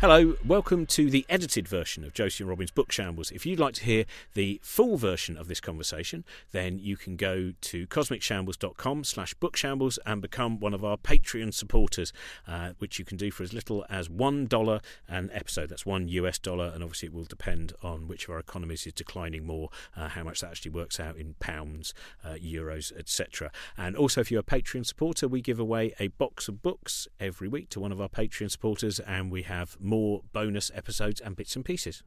Hello, welcome to the edited version of Josie and Robin's Book Shambles. If you'd like to hear the full version of this conversation, then you can go to cosmicshambles.com slash bookshambles and become one of our Patreon supporters, uh, which you can do for as little as $1 an episode. That's one US dollar, and obviously it will depend on which of our economies is declining more, uh, how much that actually works out in pounds, uh, euros, etc. And also, if you're a Patreon supporter, we give away a box of books every week to one of our Patreon supporters, and we have more bonus episodes and bits and pieces.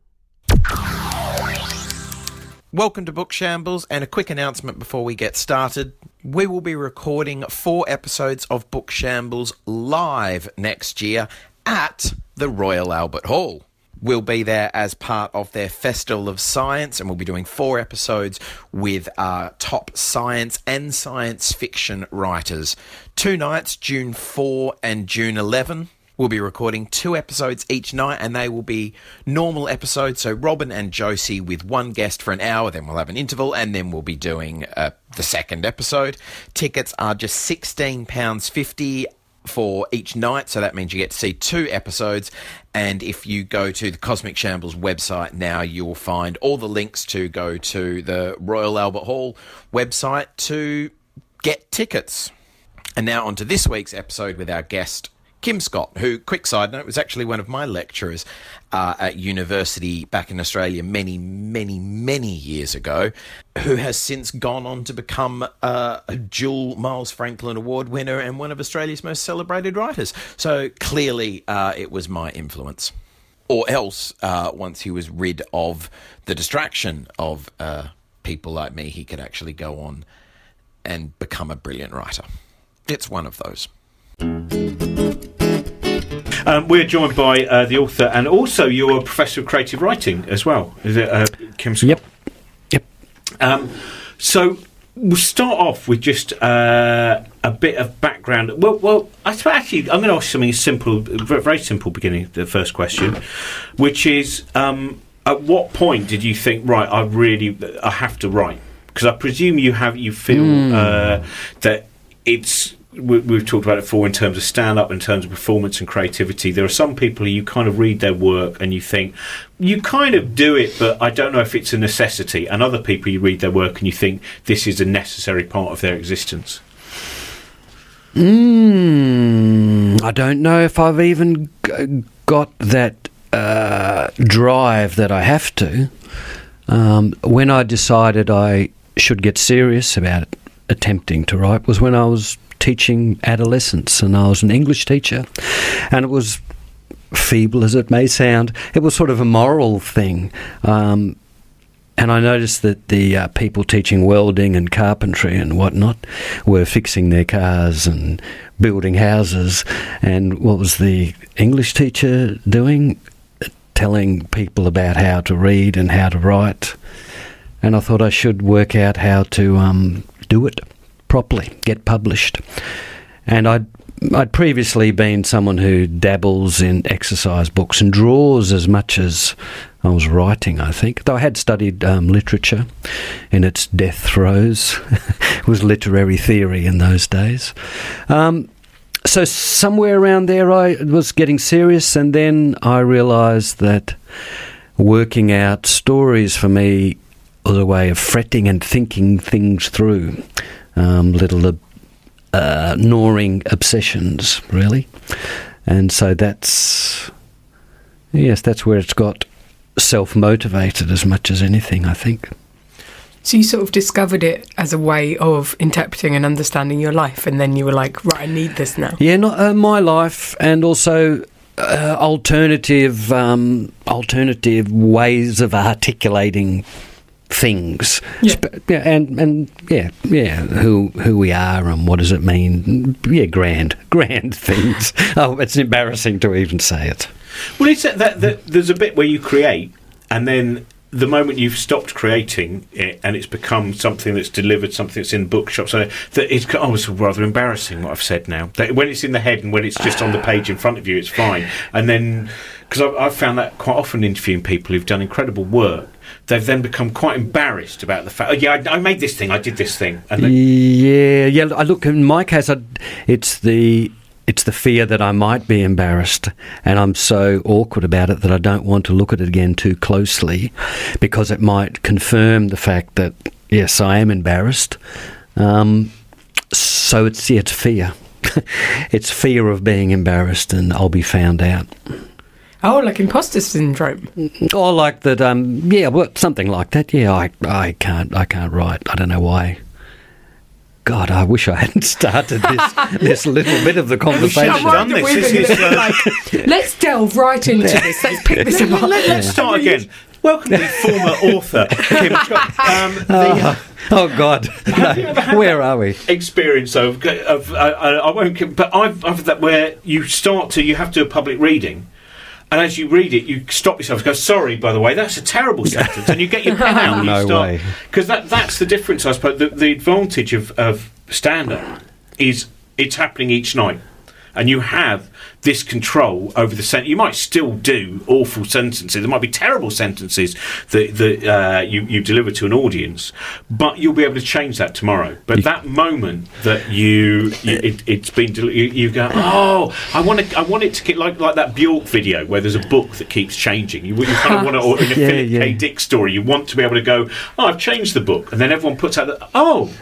Welcome to Book Shambles, and a quick announcement before we get started. We will be recording four episodes of Book Shambles live next year at the Royal Albert Hall. We'll be there as part of their Festival of Science, and we'll be doing four episodes with our top science and science fiction writers. Two nights, June 4 and June 11. We'll be recording two episodes each night, and they will be normal episodes. So, Robin and Josie with one guest for an hour, then we'll have an interval, and then we'll be doing uh, the second episode. Tickets are just £16.50 for each night, so that means you get to see two episodes. And if you go to the Cosmic Shambles website now, you'll find all the links to go to the Royal Albert Hall website to get tickets. And now, on to this week's episode with our guest, Kim Scott, who, quick side note, was actually one of my lecturers uh, at university back in Australia many, many, many years ago, who has since gone on to become uh, a dual Miles Franklin Award winner and one of Australia's most celebrated writers. So clearly, uh, it was my influence. Or else, uh, once he was rid of the distraction of uh, people like me, he could actually go on and become a brilliant writer. It's one of those. Um, we're joined by uh, the author and also you're a professor of creative writing as well. Is it uh, Kim Scott? Yep. Yep. Um, so we'll start off with just uh, a bit of background. Well, well, I actually I'm going to ask something simple, very simple beginning. The first question, which is, um, at what point did you think, right, I really I have to write? Because I presume you have you feel mm. that it's we, have talked about it before in terms of stand up, in terms of performance and creativity. There are some people who you kind of read their work and you think, you kind of do it, but I don't know if it's a necessity. And other people, you read their work and you think this is a necessary part of their existence. Mm, I don't know if I've even got that uh, drive that I have to. Um, when I decided I should get serious about attempting to write was when I was teaching adolescents, and I was an English teacher, and it was feeble as it may sound, it was sort of a moral thing. Um, and I noticed that the uh, people teaching welding and carpentry and whatnot were fixing their cars and building houses. And what was the English teacher doing? Telling people about how to read and how to write. And I thought I should work out how to um, do it properly, get published. And I'd I'd previously been someone who dabbles in exercise books and draws as much as I was writing, I think. Though I had studied um, literature in its death throes, it was literary theory in those days. Um, so, somewhere around there, I was getting serious, and then I realised that working out stories for me was a way of fretting and thinking things through um, little uh, gnawing obsessions, really. And so that's, yes, that's where it's got self motivated as much as anything, I think. So you sort of discovered it as a way of interpreting and understanding your life, and then you were like, right, I need this now. Yeah, not uh, my life, and also uh, alternative um, alternative ways of articulating things. Yeah. yeah. and and yeah, yeah, who who we are and what does it mean? Yeah, grand, grand things. oh, it's embarrassing to even say it. Well, it's that, that, that there's a bit where you create, and then the moment you've stopped creating it and it's become something that's delivered, something that's in bookshops, that it's oh, it's rather embarrassing what I've said now. That when it's in the head and when it's just on the ah. page in front of you, it's fine. And then because I've, I've found that quite often interviewing people who've done incredible work, they've then become quite embarrassed about the fact. Oh, yeah, I, I made this thing. I did this thing. And yeah, yeah. I look in my case, I, it's the it's the fear that I might be embarrassed, and I'm so awkward about it that I don't want to look at it again too closely, because it might confirm the fact that yes, I am embarrassed. Um, so it's yeah, it's fear. it's fear of being embarrassed, and I'll be found out. Oh, like imposter syndrome. Or like that. Um, yeah, well, something like that. Yeah, I, I can't, I can't write. I don't know why. God, I wish I hadn't started this this little bit of the should conversation. have done this. This is, uh, like, let's delve right into this. Let's pick this apart. Let, us start again. Welcome to the former author, Kim Um, the Oh God, Have you ever no. where are we? experience of, of uh, I, I won't, but I've, I've that where you start to, you have to do a public reading. And as you read it, you stop yourself and go, sorry, by the way, that's a terrible sentence. And you get your pen out and No you start. Because that, that's the difference, I suppose. The, the advantage of, of stand up is it's happening each night. And you have this control over the sentence. You might still do awful sentences. There might be terrible sentences that, that uh, you, you deliver to an audience, but you'll be able to change that tomorrow. But that moment that you, you it, it's been, del- you, you go, oh, I want to, I want it to get like like that Bjork video where there's a book that keeps changing. You, you kind of want to, or in a Yeah, Philip K. Dick story, you want to be able to go, oh, I've changed the book, and then everyone puts out that, oh.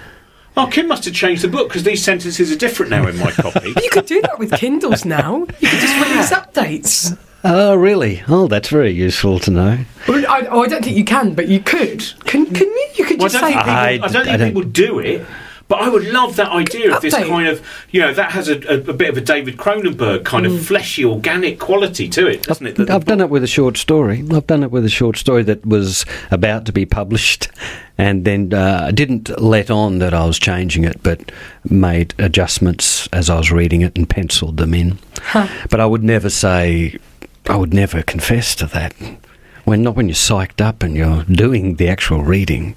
Oh, Kim must have changed the book because these sentences are different now in my copy. You could do that with Kindles now. You could just release updates. Oh, really? Oh, that's very useful to know. Well, I, oh, I don't think you can, but you could. Can, can you? You could Well, I just don't say. think people, I- I, don't think I don't- people do it, but I would love that idea of this Update. kind of, you know, that has a, a, a bit of a David Cronenberg kind of fleshy, organic quality to it, doesn't it? That the I've done it with a short story. I've done it with a short story that was about to be published, and then uh, didn't let on that I was changing it, but made adjustments as I was reading it and penciled them in. But I would never say, I would never confess to that. When not when you're psyched up and you're doing the actual reading.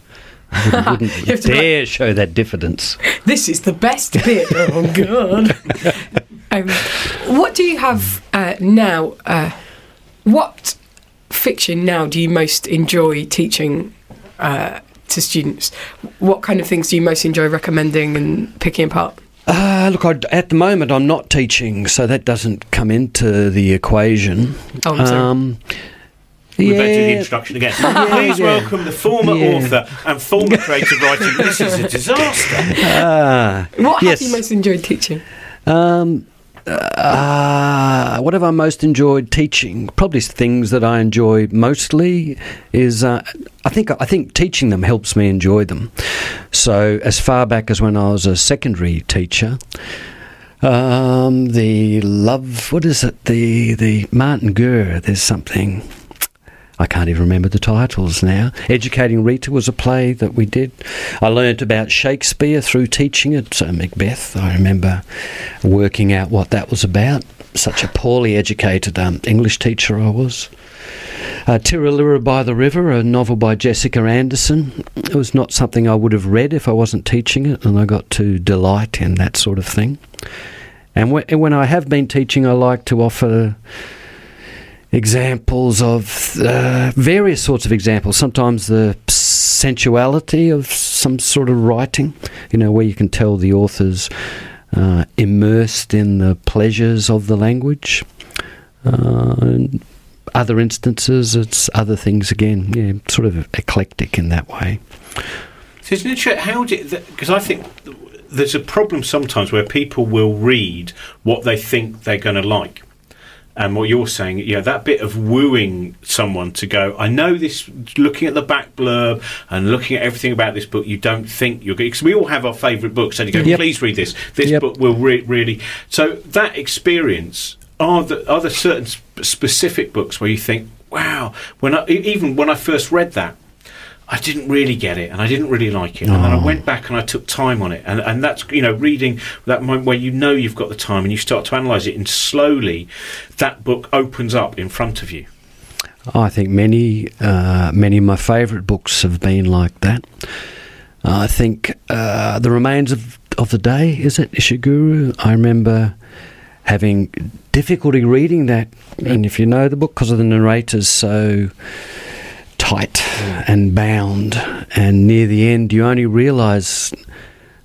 I wouldn't, You to like- dare show that diffidence. This is the best bit. Oh god. um, what do you have uh, now? Uh, what fiction now do you most enjoy teaching uh, to students? What kind of things do you most enjoy recommending and picking apart? Uh, look, I, at the moment I'm not teaching, so that doesn't come into the equation. Oh, I'm sorry. Um, We better do the yeah, introduction again. Please yeah. welcome the former Yeah. author and former creative writer. This is a disaster. ah, What have yes. you most enjoyed teaching? Um, uh, what have I most enjoyed teaching? Probably things that I enjoy mostly is uh, I think I think teaching them helps me enjoy them. So as far back as when I was a secondary teacher, um, the love what is it the the Martin Gurr? There's something. I can't even remember the titles now. Educating Rita was a play that we did. I learnt about Shakespeare through teaching it. Macbeth, I remember working out what that was about. Such a poorly educated um, English teacher I was. Uh, Tirra Lirra by the River, a novel by Jessica Anderson. It was not something I would have read if I wasn't teaching it, and I got to delight in that sort of thing. And and when I have been teaching, I like to offer examples of uh, various sorts of examples. Sometimes the sensuality of some sort of writing, you know, where you can tell the author's uh, immersed in the pleasures of the language. Uh, other instances, it's other things again. Yeah, sort of eclectic in that way. So isn't it? How did because I think there's a problem sometimes where people will read what they think they're going to like. And what you're saying, yeah, that bit of wooing someone to go, I know this, looking at the back blurb and looking at everything about this book, you don't think you're going because we all have our favourite books, and you go, Yep. please read this. This Yep. book will re- really. So that experience, are there, are there certain sp- specific books where you think, wow, when I, even when I first read that, I didn't really get it, and I didn't really like it. And then I Oh. went back and I took time on it, and and that's you know reading that moment where you know you've got the time and you start to analyse it, and slowly that book opens up in front of you. I think many, uh, many of my favourite books have been like that. I think uh, the remains of of the day is it Ishiguro. I remember having difficulty reading that, and if you know the book, because of the narrator's so tight and bound, and near the end, you only realise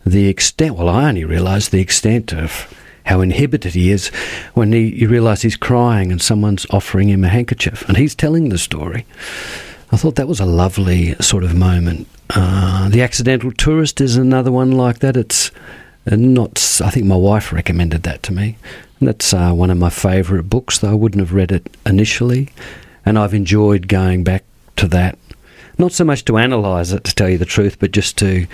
the extent. Well, I only realised the extent of how inhibited he is when he, you realise he's crying and someone's offering him a handkerchief and he's telling the story. I thought that was a lovely sort of moment. Uh, the Accidental Tourist is another one like that. It's uh, not. I think my wife recommended that to me. And that's uh, one of my favourite books. Though I wouldn't have read it initially, and I've enjoyed going back to that. Not so much to analyse it, to tell you the truth, but just to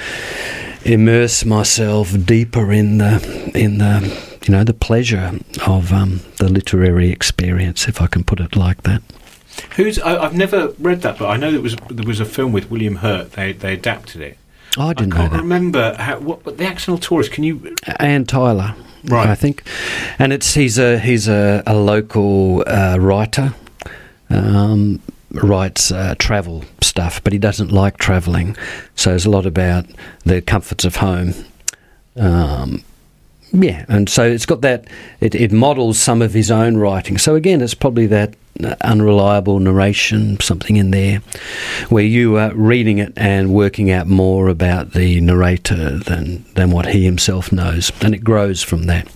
immerse myself deeper in the in the you know the pleasure of um, the literary experience, if I can put it like that. Who's I, have never read that, but I know there was there was a film with William Hurt. They they adapted it. Oh, I didn't I can't know that. remember how, what, what the accidental tourist. Can you? Anne Tyler, Right. I think, and it's he's a he's a, a local uh, writer. Um, writes uh, travel stuff, but he doesn't like travelling. So there's a lot about the comforts of home. Um, yeah, and so it's got that. It, it models some of his own writing. So again, it's probably that uh, unreliable narration, something in there, where you are reading it and working out more about the narrator than than what he himself knows, and it grows from that.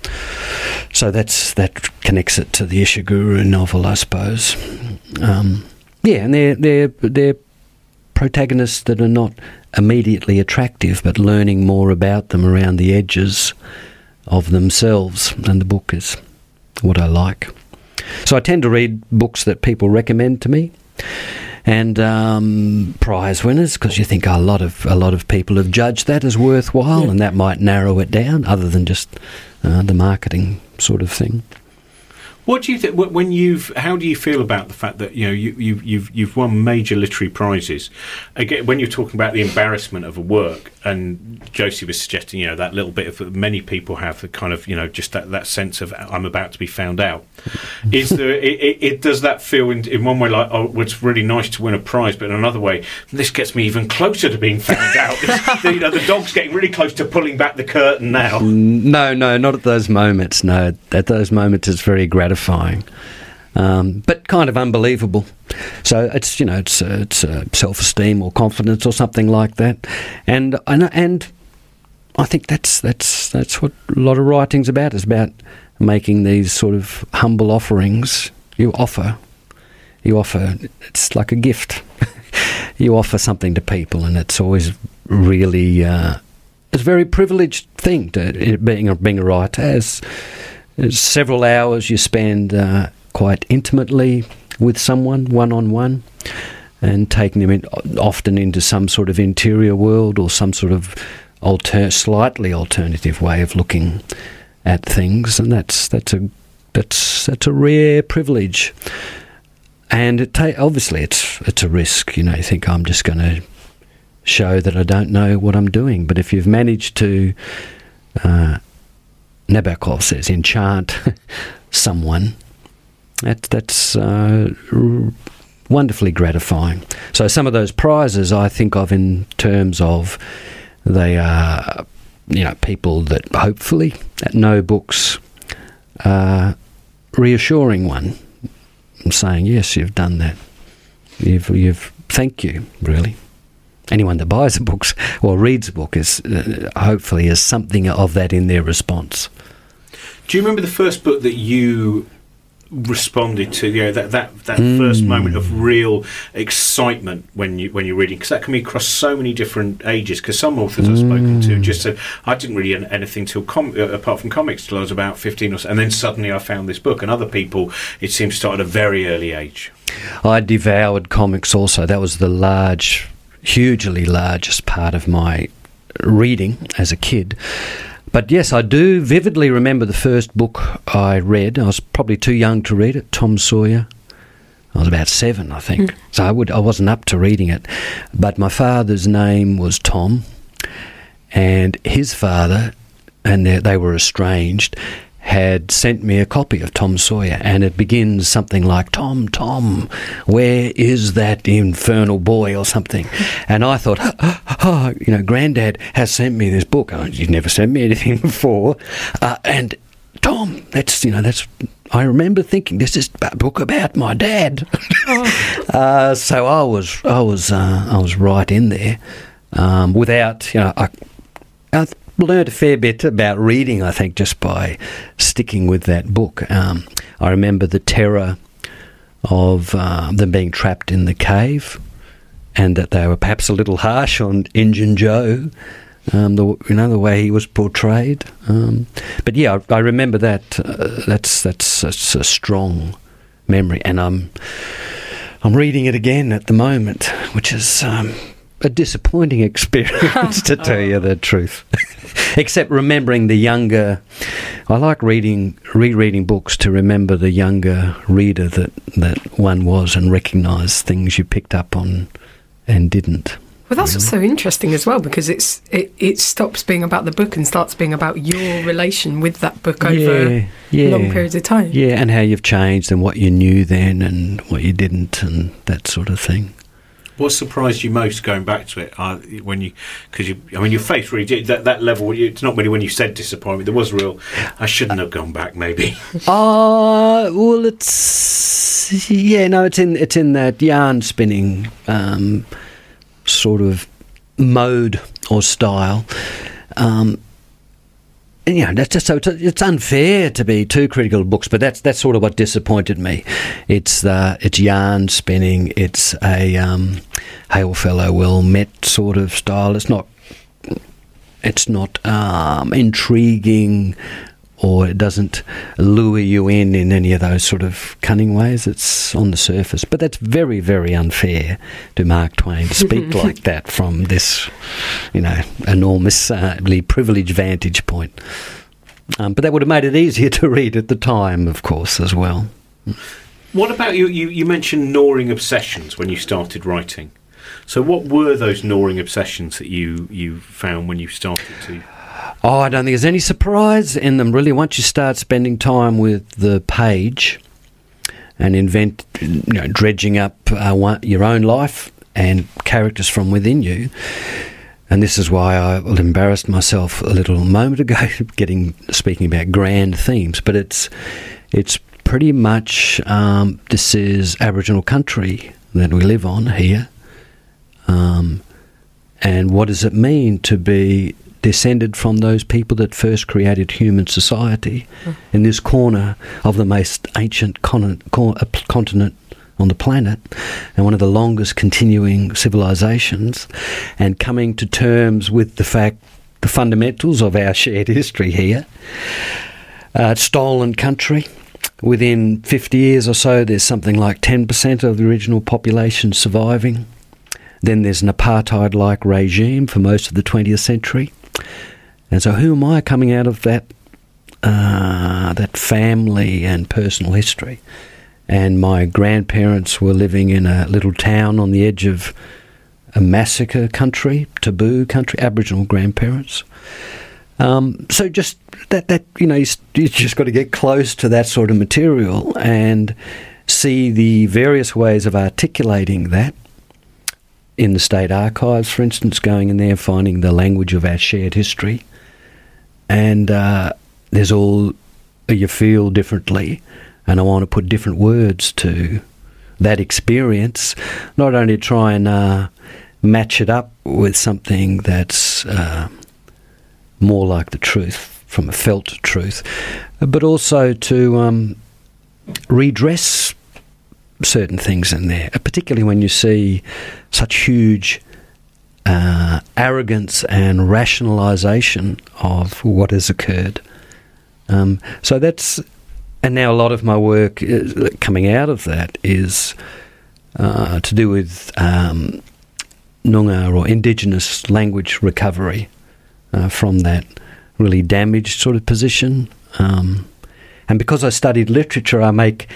So that's that connects it to the Ishiguro novel, I suppose. Um, yeah, and they're they're they're protagonists that are not immediately attractive, but learning more about them around the edges of themselves, and the book is what I like. So I tend to read books that people recommend to me, and um, prize winners because you think oh, a lot of a lot of people have judged that as worthwhile, Yeah. and that might narrow it down, other than just uh, the marketing sort of thing. What do you think when you've? How do you feel about the fact that you know you, you you've you've won major literary prizes? Again, when you're talking about the embarrassment of a work, and Josie was suggesting, you know, that little bit of many people have the kind of you know just that, that sense of I'm about to be found out. Is there? It, it, it does that feel in, in one way like oh, it's really nice to win a prize, but in another way, this gets me even closer to being found out. the, you know, the dog's getting really close to pulling back the curtain now. No, no, not at those moments. No, at those moments it's very gratifying, um, but kind of unbelievable. So it's you know it's uh, it's uh, self-esteem or confidence or something like that, and and and I think that's that's that's what a lot of writing's about. It's about making these sort of humble offerings you offer. You offer. It's like a gift. you offer something to people, and it's always really. Uh, it's a very privileged thing to being a, being a writer. As several hours you spend uh, quite intimately with someone, one on one, and taking them in, often into some sort of interior world or some sort of alter, slightly alternative way of looking at things, and that's that's a that's that's a rare privilege. And it ta- obviously it's it's a risk. You know, you think I'm just going to show that I don't know what I'm doing. But if you've managed to, uh, Nabokov says, enchant someone, that, that's uh, wonderfully gratifying. So some of those prizes I think of in terms of they are, you know, people that hopefully know books, uh, reassuring one, saying, yes, you've done that. You've, you've, thank you, really anyone that buys a book or reads a book is uh, hopefully has something of that in their response. Do you remember the first book that you responded to? You know that that, that first Mm. moment of real excitement when you when you're reading because that can be across so many different ages. Because some authors I've spoken to just said I didn't read an- anything till com- uh, apart from comics till I was about fifteen or so, and then suddenly I found this book. And other people, it seems, to start at a very early age. I devoured comics also. That was the large, hugely largest part of my reading as a kid. But yes, I do vividly remember the first book I read. I was probably too young to read it, Tom Sawyer. I was about seven, I think. Hmm. So I would I wasn't up to reading it. But my father's name was Tom, and his father, and they, they were estranged, had sent me a copy of Tom Sawyer, and it begins something like Tom, Tom, where is that infernal boy or something? And I thought, you know, Granddad has sent me this book. Oh, you've never sent me anything before, uh, and Tom, that's you know, that's. I remember thinking this is a book about my dad. uh, so I was, I was, uh, I was right in there, um, without you know, I, I learned a fair bit about reading, I think, just by sticking with that book. Um, I remember the terror of uh, them being trapped in the cave and that they were perhaps a little harsh on Injun Joe. Um, the you know the way he was portrayed, um, but yeah, I, I remember that. Uh, that's, that's that's a strong memory, and I'm I'm reading it again at the moment, which is um, a disappointing experience to tell you the truth. Except remembering the younger, I like reading, rereading books to remember the younger reader that that one was and recognise things you picked up on and didn't. Well, that's what's so interesting as well because it's it, it stops being about the book and starts being about your relation with that book over Yeah, yeah. long periods of time. Yeah, and how you've changed and what you knew then and what you didn't and that sort of thing. What surprised you most going back to it uh, when you? Because you, I mean, your face really did that. That level, you- it's not really when you said disappointment. There was real. I shouldn't have gone back. Maybe. Uh well, it's yeah, no, it's in it's in that yarn spinning um, sort of mode or style. Um, know, that's just so it's, it's unfair to be too critical of books, but that's that's sort of what disappointed me. It's uh, it's yarn spinning. It's a um, hail fellow well met sort of style. It's not it's not um, intriguing or it doesn't lure you in in any of those sort of cunning ways. It's on the surface. But that's very, very unfair to Mark Twain to speak like that from this, you know, enormously privileged vantage point. Um, but that would have made it easier to read at the time, of course, as well. What about you? You, you mentioned gnawing obsessions when you started writing. So, what were those gnawing obsessions that you you found when you started to? Oh, I don't think there's any surprise in them, really. Once you start spending time with the page and invent, you know, dredging up uh, one, your own life and characters from within you. And this is why I embarrassed myself a little moment ago, getting speaking about grand themes. But it's it's pretty much um, this is Aboriginal country that we live on here. Um, and what does it mean to be descended from those people that first created human society in this corner of the most ancient con- con- uh, continent on the planet and one of the longest continuing civilizations and coming to terms with the fact the fundamentals of our shared history here. Uh, stolen country. Within 50 years or so there's something like 10% of the original population surviving. Then there's an apartheid like regime for most of the 20th century. And so, who am I coming out of that, uh, that family and personal history? And my grandparents were living in a little town on the edge of a massacre country, taboo country, Aboriginal grandparents. Um, so just that that you know you, you just got to get close to that sort of material and see the various ways of articulating that in the state archives, for instance, going in there finding the language of our shared history, and uh, there's all you feel differently, and I want to put different words to that experience, not only try and uh, match it up with something that's uh, more like the truth from a felt truth, but also to um, redress certain things in there, particularly when you see such huge uh, arrogance and rationalisation of what has occurred. Um, so that's, and now a lot of my work is, coming out of that is uh, to do with um, Noongar or Indigenous language recovery uh, from that really damaged sort of position. Um, and because I studied literature, I make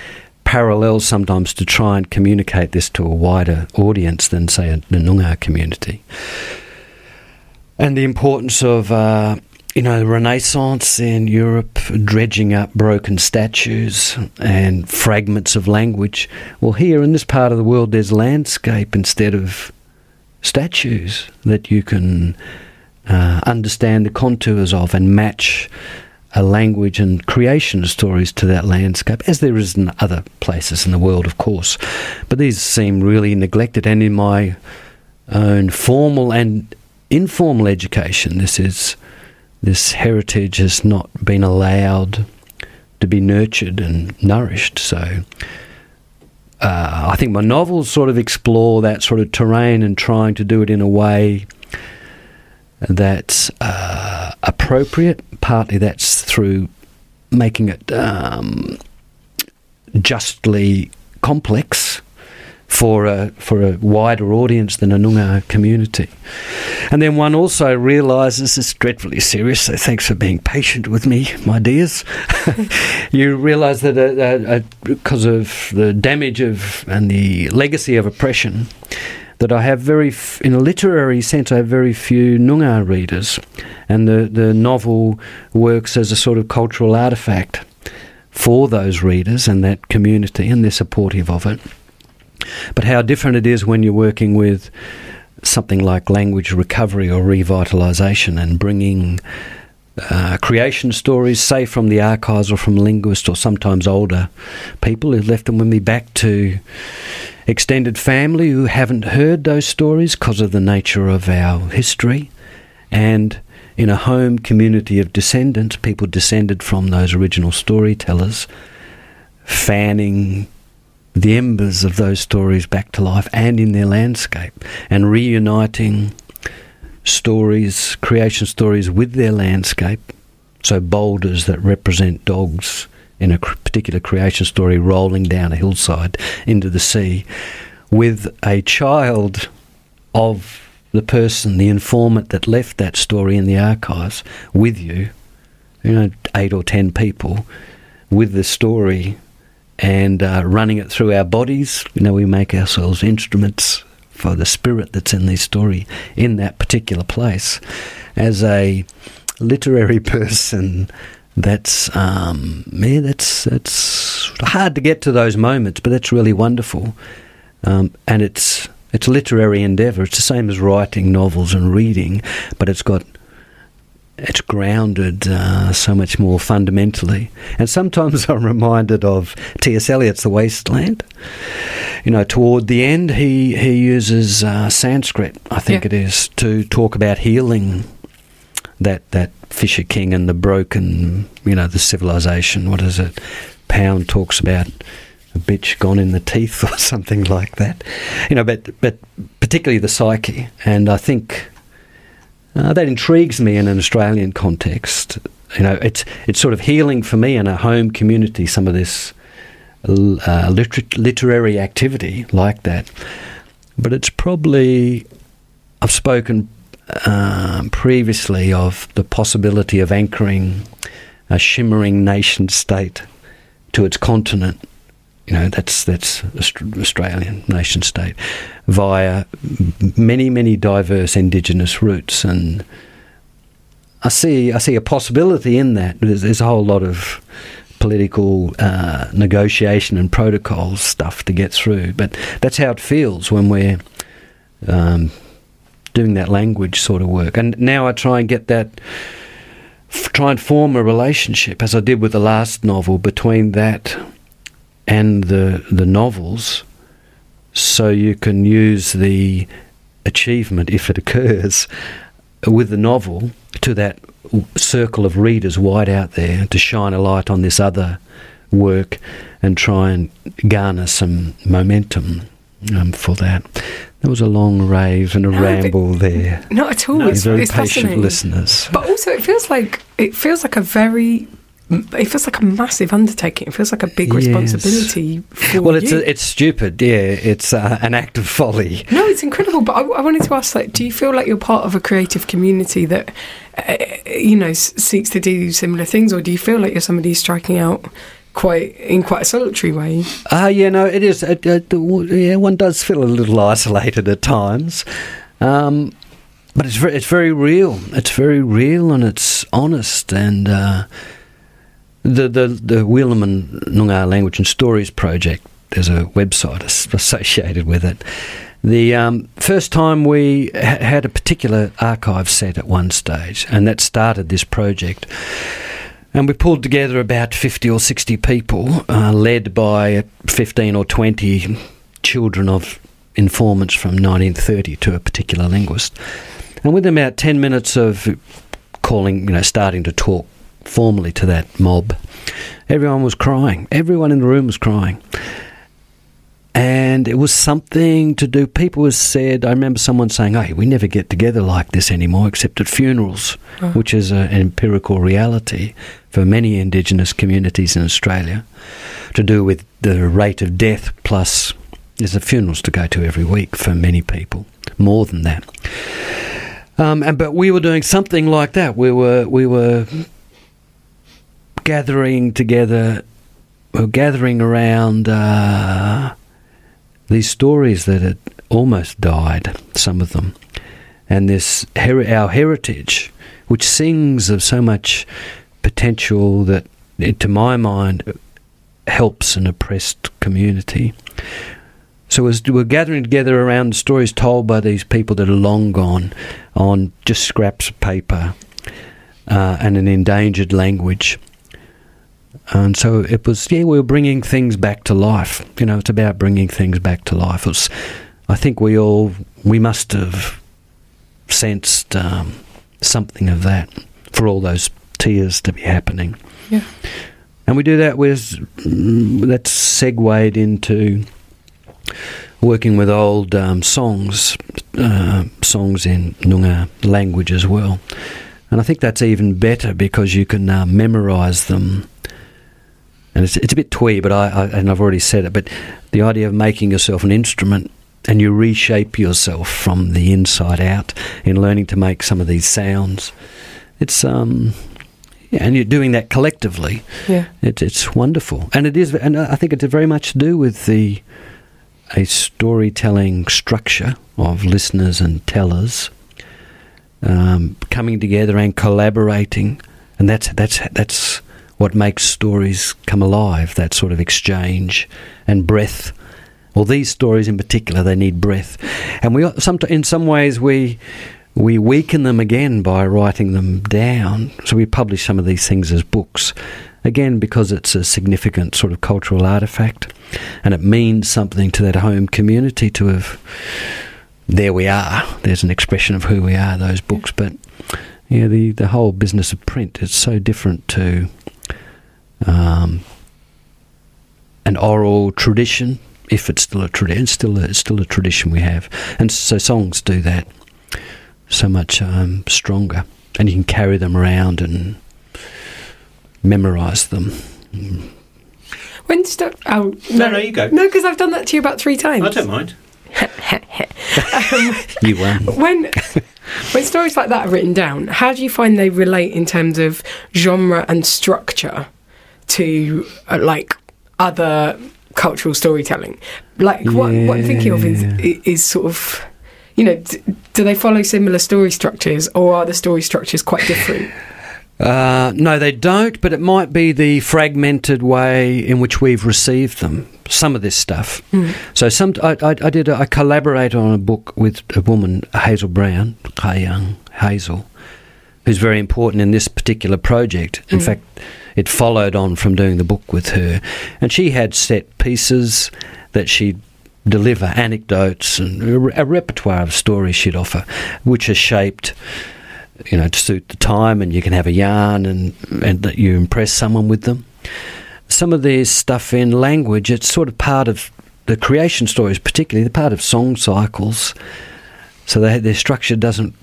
parallels sometimes to try and communicate this to a wider audience than, say, the Noongar community. And the importance of, uh, you know, the Renaissance in Europe, dredging up broken statues and fragments of language. Well, here in this part of the world, there's landscape instead of statues that you can uh, understand the contours of and match a language and creation stories to that landscape, as there is in other places in the world, of course. But these seem really neglected, and in my own formal and informal education, this is this heritage has not been allowed to be nurtured and nourished. So uh, I think my novels sort of explore that sort of terrain and trying to do it in a way that's uh, appropriate. Partly that's through making it um, justly complex for a for a wider audience than a Noongar community. And then one also realises it's dreadfully serious. So thanks for being patient with me, my dears. you realise that uh, uh, uh, because of the damage of and the legacy of oppression. That I have very, f- in a literary sense, I have very few Noongar readers, and the, the novel works as a sort of cultural artefact for those readers and that community, and they're supportive of it. But how different it is when you're working with something like language recovery or revitalisation and bringing uh, creation stories, say from the archives or from linguists or sometimes older people who've left them with me back to extended family who haven't heard those stories because of the nature of our history. And in a home community of descendants, people descended from those original storytellers, fanning the embers of those stories back to life and in their landscape and reuniting stories, creation stories with their landscape. So, boulders that represent dogs in a particular creation story rolling down a hillside into the sea with a child of the person, the informant that left that story in the archives with you, you know, eight or ten people with the story and uh, running it through our bodies. You know, we make ourselves instruments for the spirit that's in this story in that particular place. As a literary person, that's um, yeah, that's it's hard to get to those moments, but that's really wonderful, um, and it's it's a literary endeavour. It's the same as writing novels and reading, but it's got it's grounded uh, so much more fundamentally. And sometimes I'm reminded of T.S. Eliot's The Wasteland. You know, toward the end, he he uses uh, Sanskrit, I think Yeah. it is, to talk about healing that that Fisher King and the broken, you know, the civilization. What is it? Pound talks about a bitch gone in the teeth or something like that. You know, but but particularly the psyche, and I think uh, that intrigues me in an Australian context. You know, it's it's sort of healing for me in a home community. Some of this uh, liter- literary activity like that, but it's probably I've spoken um, previously of the possibility of anchoring a shimmering nation state to its continent. You know, that's that's Australian nation state via many many diverse indigenous roots, and I see I see a possibility in that. There's, there's a whole lot of political uh, negotiation and protocol stuff to get through, but that's how it feels when we're um, doing that language sort of work. And now I try and get that, f- try and form a relationship, as I did with the last novel, between that and the the novels, so you can use the achievement, if it occurs, with the novel to that circle of readers wide out there to shine a light on this other work and try and garner some momentum um, for that. There was a long rave and a No, ramble there. Not at all. No, it's, very it's patient listeners. But also, it feels like it feels like a very. It feels like a massive undertaking. It feels like a big Yes. responsibility for Well, it's you. it's stupid. Yeah, it's uh, an act of folly. no, it's incredible. But I, I wanted to ask, like, do you feel like you're part of a creative community that, uh, you know, s- seeks to do similar things, or do you feel like you're somebody striking out quite in quite a solitary way? Ah, yeah, no, it is. It, it, yeah, one does feel a little isolated at times, um, but it's very, it's very real. It's very real and it's honest. And uh, the the the Wirlomin Noongar Language and Stories project. There's a website associated with it. The um, first time we ha- had a particular archive set at one stage, and that started this project. And we pulled together about 50 or 60 people, uh, led by 15 or 20 children of informants from 1930 to a particular linguist. And within about 10 minutes of calling, you know, starting to talk formally to that mob, everyone was crying. Everyone in the room was crying. And it was something to do. People have said, I remember someone saying, Hey, we never get together like this anymore except at funerals, Oh. which is a, an empirical reality for many Indigenous communities in Australia to do with the rate of death plus there's the funerals to go to every week for many people, more than that. Um, and but we were doing something like that. We were we were gathering together, we were gathering around uh, these stories that had almost died. Some of them, and this heri- our heritage, which sings of so much potential that, to my mind, helps an oppressed community. So as we're gathering together around stories told by these people that are long gone on just scraps of paper uh, and an endangered language. And so it was, yeah, we were bringing things back to life. You know, it's about bringing things back to life. It was, I think we all, we must have sensed um, something of that for all those tears to be happening. Yeah. And we do that with, that's segued into working with old um, songs, uh, songs in Noongar language as well. And I think that's even better because you can uh, memorise them. And it's, it's a bit twee, but I, I and I've already said it. But the idea of making yourself an instrument and you reshape yourself from the inside out in learning to make some of these sounds. It's um, yeah, and you're doing that collectively. Yeah. It, it's wonderful, and it is, and I think it's very much to do with the a storytelling structure of listeners and tellers um, coming together and collaborating, and that's that's that's what makes stories come alive. That sort of exchange and breath. Well, these stories in particular, they need breath, and we some in some ways we we weaken them again by writing them down. So we publish some of these things as books, again because it's a significant sort of cultural artifact, and it means something to that home community to have. There we are. There's an expression of who we are. Those books, but yeah, the the whole business of print is so different to um, an oral tradition. If it's still a tradition, it's still a, it's still a tradition we have, and so songs do that so much um, stronger, and you can carry them around and memorize them. When sto- oh No, no, you go. No, because I've done that to you about three times. I don't mind. You won. When when stories like that are written down, how do you find they relate in terms of genre and structure to uh, like other cultural storytelling? Like what, what I'm thinking of is, is sort of, you know, d- do they follow similar story structures, or are the story structures quite different? Uh, no, they don't, but it might be the fragmented way in which we've received them. Some of this stuff. So some, I, I, I did. A, I collaborated on a book with a woman, Hazel Brown, Kayang Hazel, who's very important in this particular project. In fact, it followed on from doing the book with her, and she had set pieces that she'd deliver, anecdotes, and a, repertoire of stories she'd offer, which are shaped you know, to suit the time, and you can have a yarn and and that you impress someone with them. Some of their stuff in language, it's sort of part of the creation stories, particularly the part of song cycles. So they, their structure doesn't.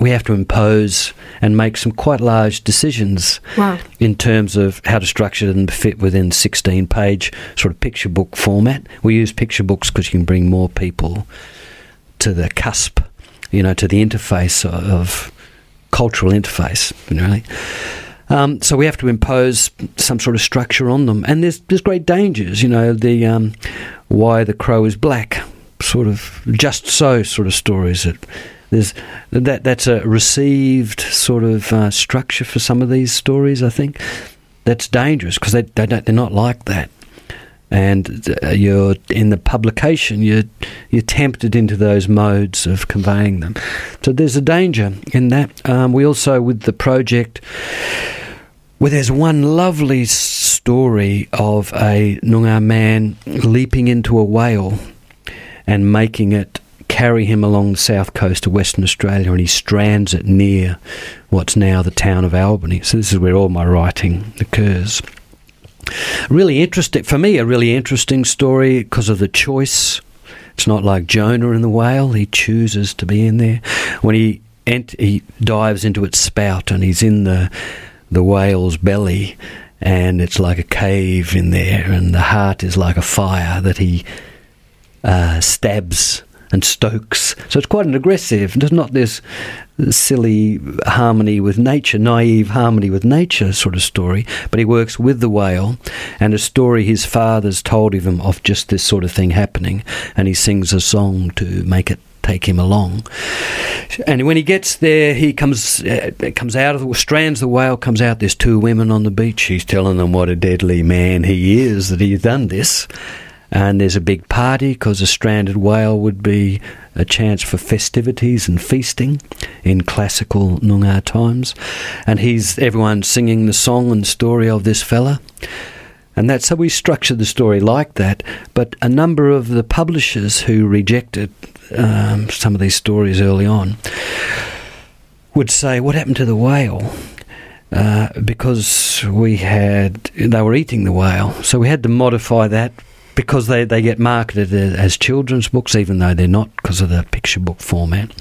We have to impose and make some quite large decisions Wow. in terms of how to structure it and fit within 16 page sort of picture book format. We use picture books because you can bring more people to the cusp, you know, to the interface of cultural interface, really. Um, so we have to impose some sort of structure on them, and there's there's great dangers. You know, the um, why the crow is black, sort of just so sort of stories. That there's that that's a received sort of uh, structure for some of these stories. I think that's dangerous because they they don't, they're not like that. And uh, you're in the publication, you're you're tempted into those modes of conveying them. So there's a danger in that. Um, we also with the project where there's one lovely story of a Noongar man leaping into a whale and making it carry him along the south coast of Western Australia and he strands it near what's now the town of Albany. So this is where all my writing occurs. Really interesting, for me, a really interesting story because of the choice. It's not like Jonah in the whale, he chooses to be in there. When he ent- he dives into its spout and he's in the the whale's belly and it's like a cave in there and the heart is like a fire that he uh, stabs and stokes. So it's quite an aggressive. There's not this silly harmony with nature, naive harmony with nature sort of story, but he works with the whale and a story his father's told him of just this sort of thing happening, and he sings a song to make it take him along. And when he gets there, he comes uh, comes out of the strands the whale comes out. There's two women on the beach. He's telling them what a deadly man he is that he's done this. And there's a big party because a stranded whale would be a chance for festivities and feasting in classical Noongar times. And he's everyone singing the song and story of this fella. And that's how we structured the story like that. But a number of the publishers who rejected um, some of these stories early on would say, What happened to the whale? Uh, because we had, they were eating the whale. So we had to modify that because they, they get marketed as children's books, even though they're not because of the picture book format.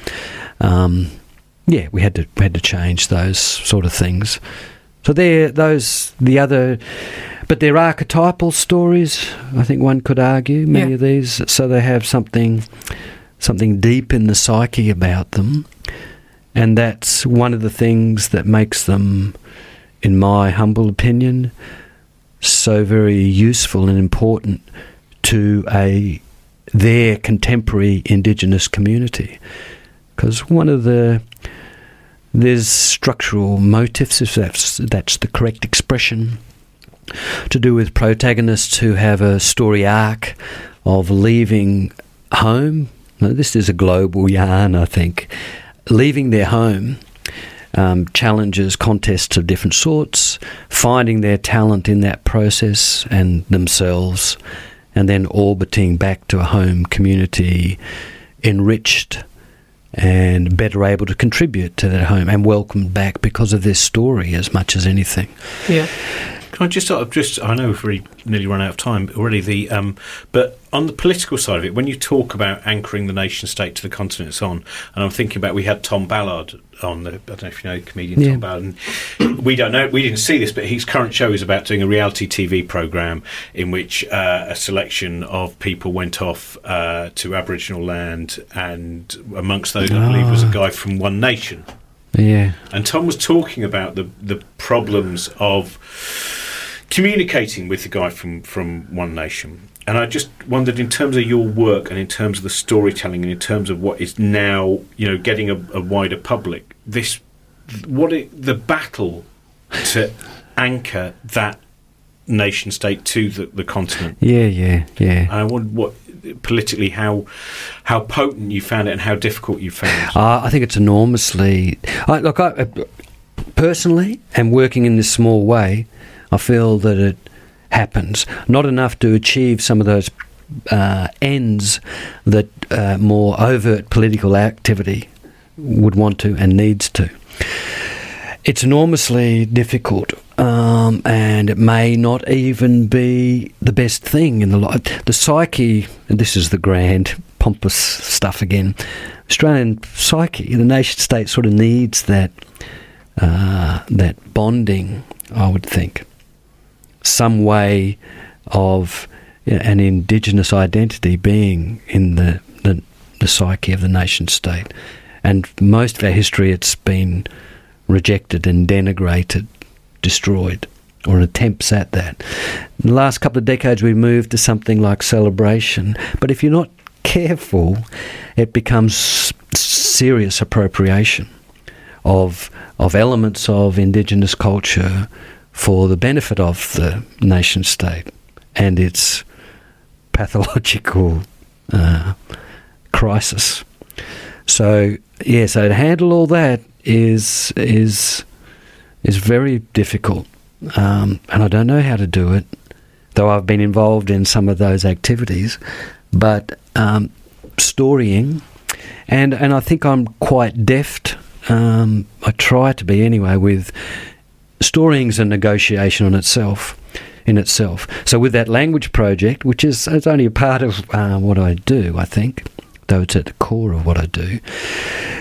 Um, yeah, we had to we had to change those sort of things. So they're those the other, but they're archetypal stories. I think one could argue many Yeah. of these. So they have something something deep in the psyche about them, and that's one of the things that makes them, in my humble opinion, so very useful and important to a their contemporary indigenous community. Because one of the there's structural motifs if that's that's the correct expression to do with protagonists who have a story arc of leaving home. Now, this is a global yarn I think. Leaving their home um, challenges, contests of different sorts, finding their talent in that process and themselves, and then orbiting back to a home community enriched and better able to contribute to that home and welcomed back because of their story as much as anything. Yeah. Can I just sort of just? I know we've really nearly run out of time already. The um, but on the political side of it, when you talk about anchoring the nation state to the continent, and so on, and I'm thinking about we had Tom Ballard on. The, I don't know if you know comedian Yeah. Tom Ballard. And we don't know. We didn't see this, but his current show is about doing a reality TV program in which uh, a selection of people went off uh, to Aboriginal land, and amongst those, I believe, was a guy from One Nation. Yeah. And Tom was talking about the the problems of communicating with the guy from from One Nation. And I just wondered, in terms of your work and in terms of the storytelling and in terms of what is now, you know, getting a, a wider public, this, what it, the battle to anchor that nation state to the, the continent. Yeah, yeah, yeah. And I wondered what politically how how potent you found it and how difficult you found. it. Uh, I think it's enormously. I, look, I, uh, personally, and working in this small way, I feel that it happens. Not enough to achieve some of those uh, ends that uh, more overt political activity would want to and needs to. It's enormously difficult, um, and it may not even be the best thing in the life. The psyche, and this is the grand, pompous stuff again. Australian psyche, the nation state, sort of needs that uh, that bonding. I would think some way of an indigenous identity being in the, the the psyche of the nation state, and most of our history, it's been rejected and denigrated, destroyed, or attempts at that. In the last couple of decades, we've moved to something like celebration, but if you're not careful, it becomes serious appropriation of of elements of indigenous culture for the benefit of the nation state and its pathological uh, crisis. So yeah, so to handle all that is is is very difficult, um, and I don't know how to do it. Though I've been involved in some of those activities, but um, storying and and I think I'm quite deft. Um, I try to be anyway. With storying's a negotiation on itself, in itself. So with that language project, which is it's only a part of uh, what I do, I think, though it's at the core of what I do.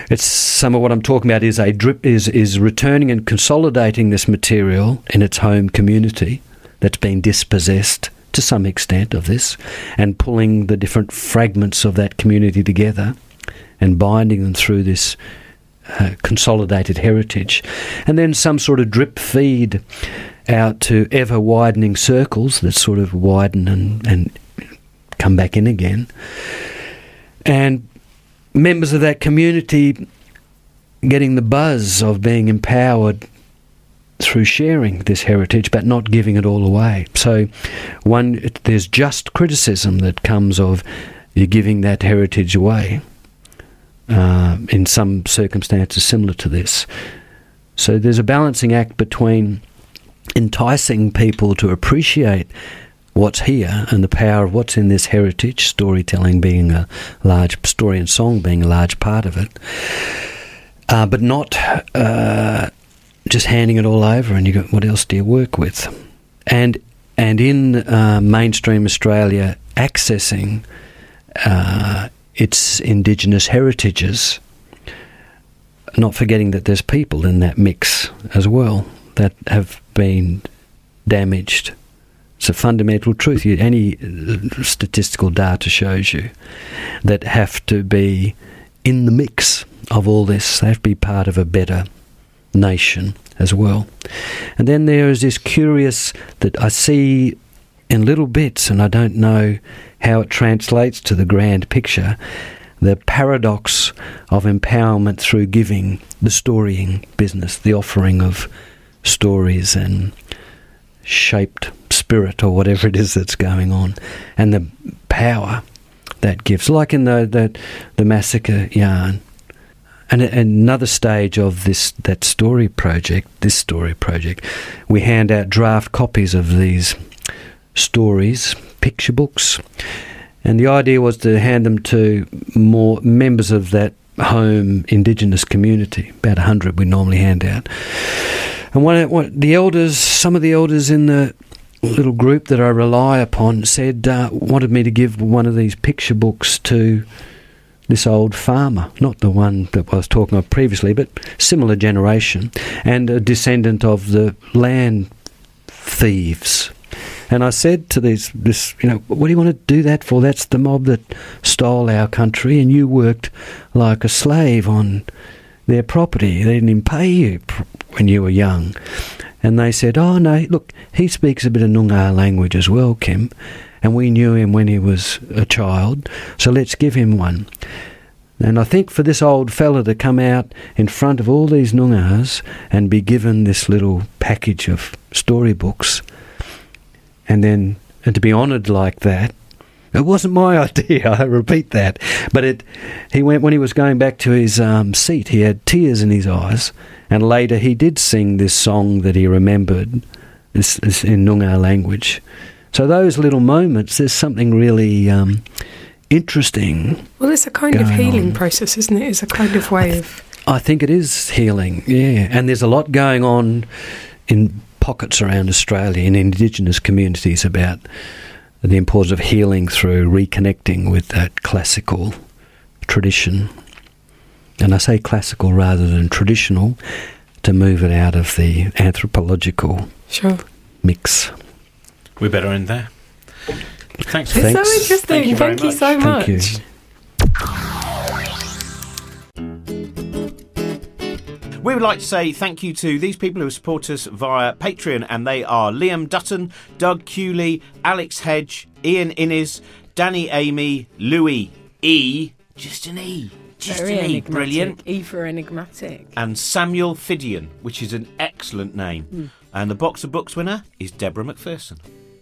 It's some of what I'm talking about is a drip is is returning and consolidating this material in its home community that's been dispossessed to some extent of this, and pulling the different fragments of that community together and binding them through this uh, consolidated heritage, and then some sort of drip feed out to ever widening circles that sort of widen and, and come back in again. And members of that community getting the buzz of being empowered through sharing this heritage but not giving it all away. So one there's just criticism that comes of you giving that heritage away uh, in some circumstances similar to this. So there's a balancing act between enticing people to appreciate what's here and the power of what's in this heritage, storytelling being a large story and song being a large part of it, uh, but not uh, just handing it all over and you go, what else do you work with? And and in uh, mainstream Australia, accessing uh, its indigenous heritages, not forgetting that there's people in that mix as well that have been damaged. It's a fundamental truth. Any uh, statistical data shows you that have to be in the mix of all this. They have to be part of a better nation as well. And then there is this curious that I see in little bits, and I don't know how it translates to the grand picture. The paradox of empowerment through giving, the storying business, the offering of stories and shaped spirit or whatever it is that's going on, and the power that gives, like in the the, the massacre yarn. And another stage of this that story project, this story project, we hand out draft copies of these stories, picture books, and the idea was to hand them to more members of that home indigenous community. About a hundred we normally hand out. And one, one, the elders, some of the elders in the little group that I rely upon, said uh, wanted me to give one of these picture books to this old farmer, not the one that I was talking of previously, but similar generation, and a descendant of the land thieves. And I said to these, this, you know, what do you want to do that for? That's the mob that stole our country, and you worked like a slave on their property. They didn't even pay you when you were young. And they said, oh, no, look, he speaks a bit of Noongar language as well, Kim and we knew him when he was a child, so let's give him one. And I think for this old fella to come out in front of all these Noongars and be given this little package of storybooks, and then and to be honoured like that, it wasn't my idea. I repeat that, but it. He went when he was going back to his um, seat. He had tears in his eyes, and later he did sing this song that he remembered, this, this in Noongar language. So those little moments, there's something really um, interesting. Well, it's a kind of healing on. process, isn't it? It's a kind of way of. I think it is healing, yeah. And there's a lot going on in pockets around Australia in Indigenous communities about the importance of healing through reconnecting with that classical tradition. And I say classical rather than traditional to move it out of the anthropological Sure. mix. We better end there. Thanks. It's Thanks. so interesting. Thank you Thank you so Thank you. much. We would like to say thank you to these people who support us via Patreon, and they are Liam Dutton, Doug Cooley, Alex Hedge, Ian Innes, Danny Amy, Louis E, just an E, just Very an E, enigmatic. brilliant, E for enigmatic. and Samuel Fidian, which is an excellent name. Hmm. And the box of books winner is Deborah McPherson.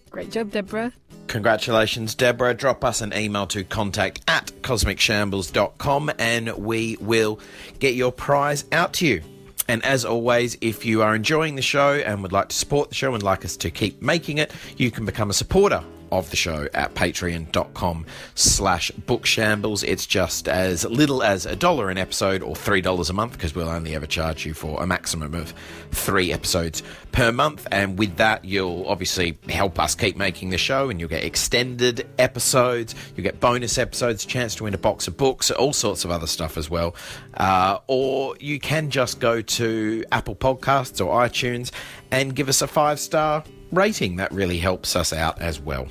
Great job, Deborah. Congratulations, Deborah. Drop us an email to contact at cosmicshambles.com and we will get your prize out to you. And as always, if you are enjoying the show and would like to support the show and like us to keep making it, you can become a supporter of the show at patreon.com slash bookshambles. It's just as little as a dollar an episode or $3 a month because we'll only ever charge you for a maximum of three episodes per month. And with that, you'll obviously help us keep making the show and you'll get extended episodes, you'll get bonus episodes, chance to win a box of books, all sorts of other stuff as well. Uh, or you can just go to Apple Podcasts or iTunes and give us a five star rating. That really helps us out as well.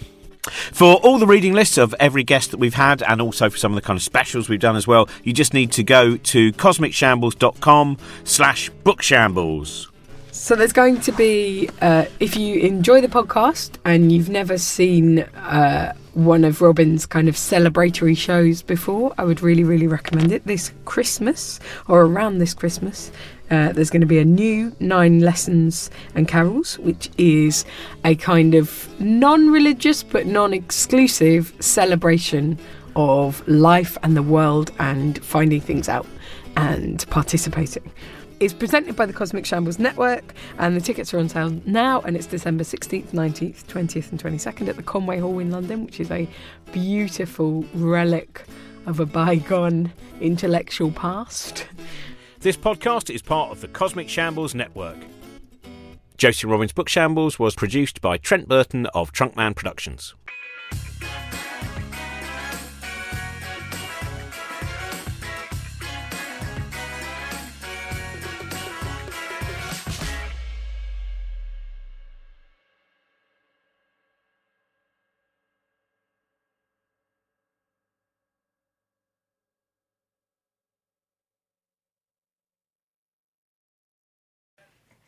For all the reading lists of every guest that we've had, and also for some of the kind of specials we've done as well, you just need to go to cosmicshambles.com slash bookshambles. So there's going to be, uh, if you enjoy the podcast and you've never seen uh, one of Robin's kind of celebratory shows before, I would really, really recommend it. This Christmas, or around this Christmas, uh, there's going to be a new Nine Lessons and Carols, which is a kind of non religious but non exclusive celebration of life and the world and finding things out and participating. It's presented by the Cosmic Shambles Network, and the tickets are on sale now. And it's December 16th, 19th, 20th, and 22nd at the Conway Hall in London, which is a beautiful relic of a bygone intellectual past. This podcast is part of the Cosmic Shambles Network. Josie Robbins Book Shambles was produced by Trent Burton of Trunkman Productions.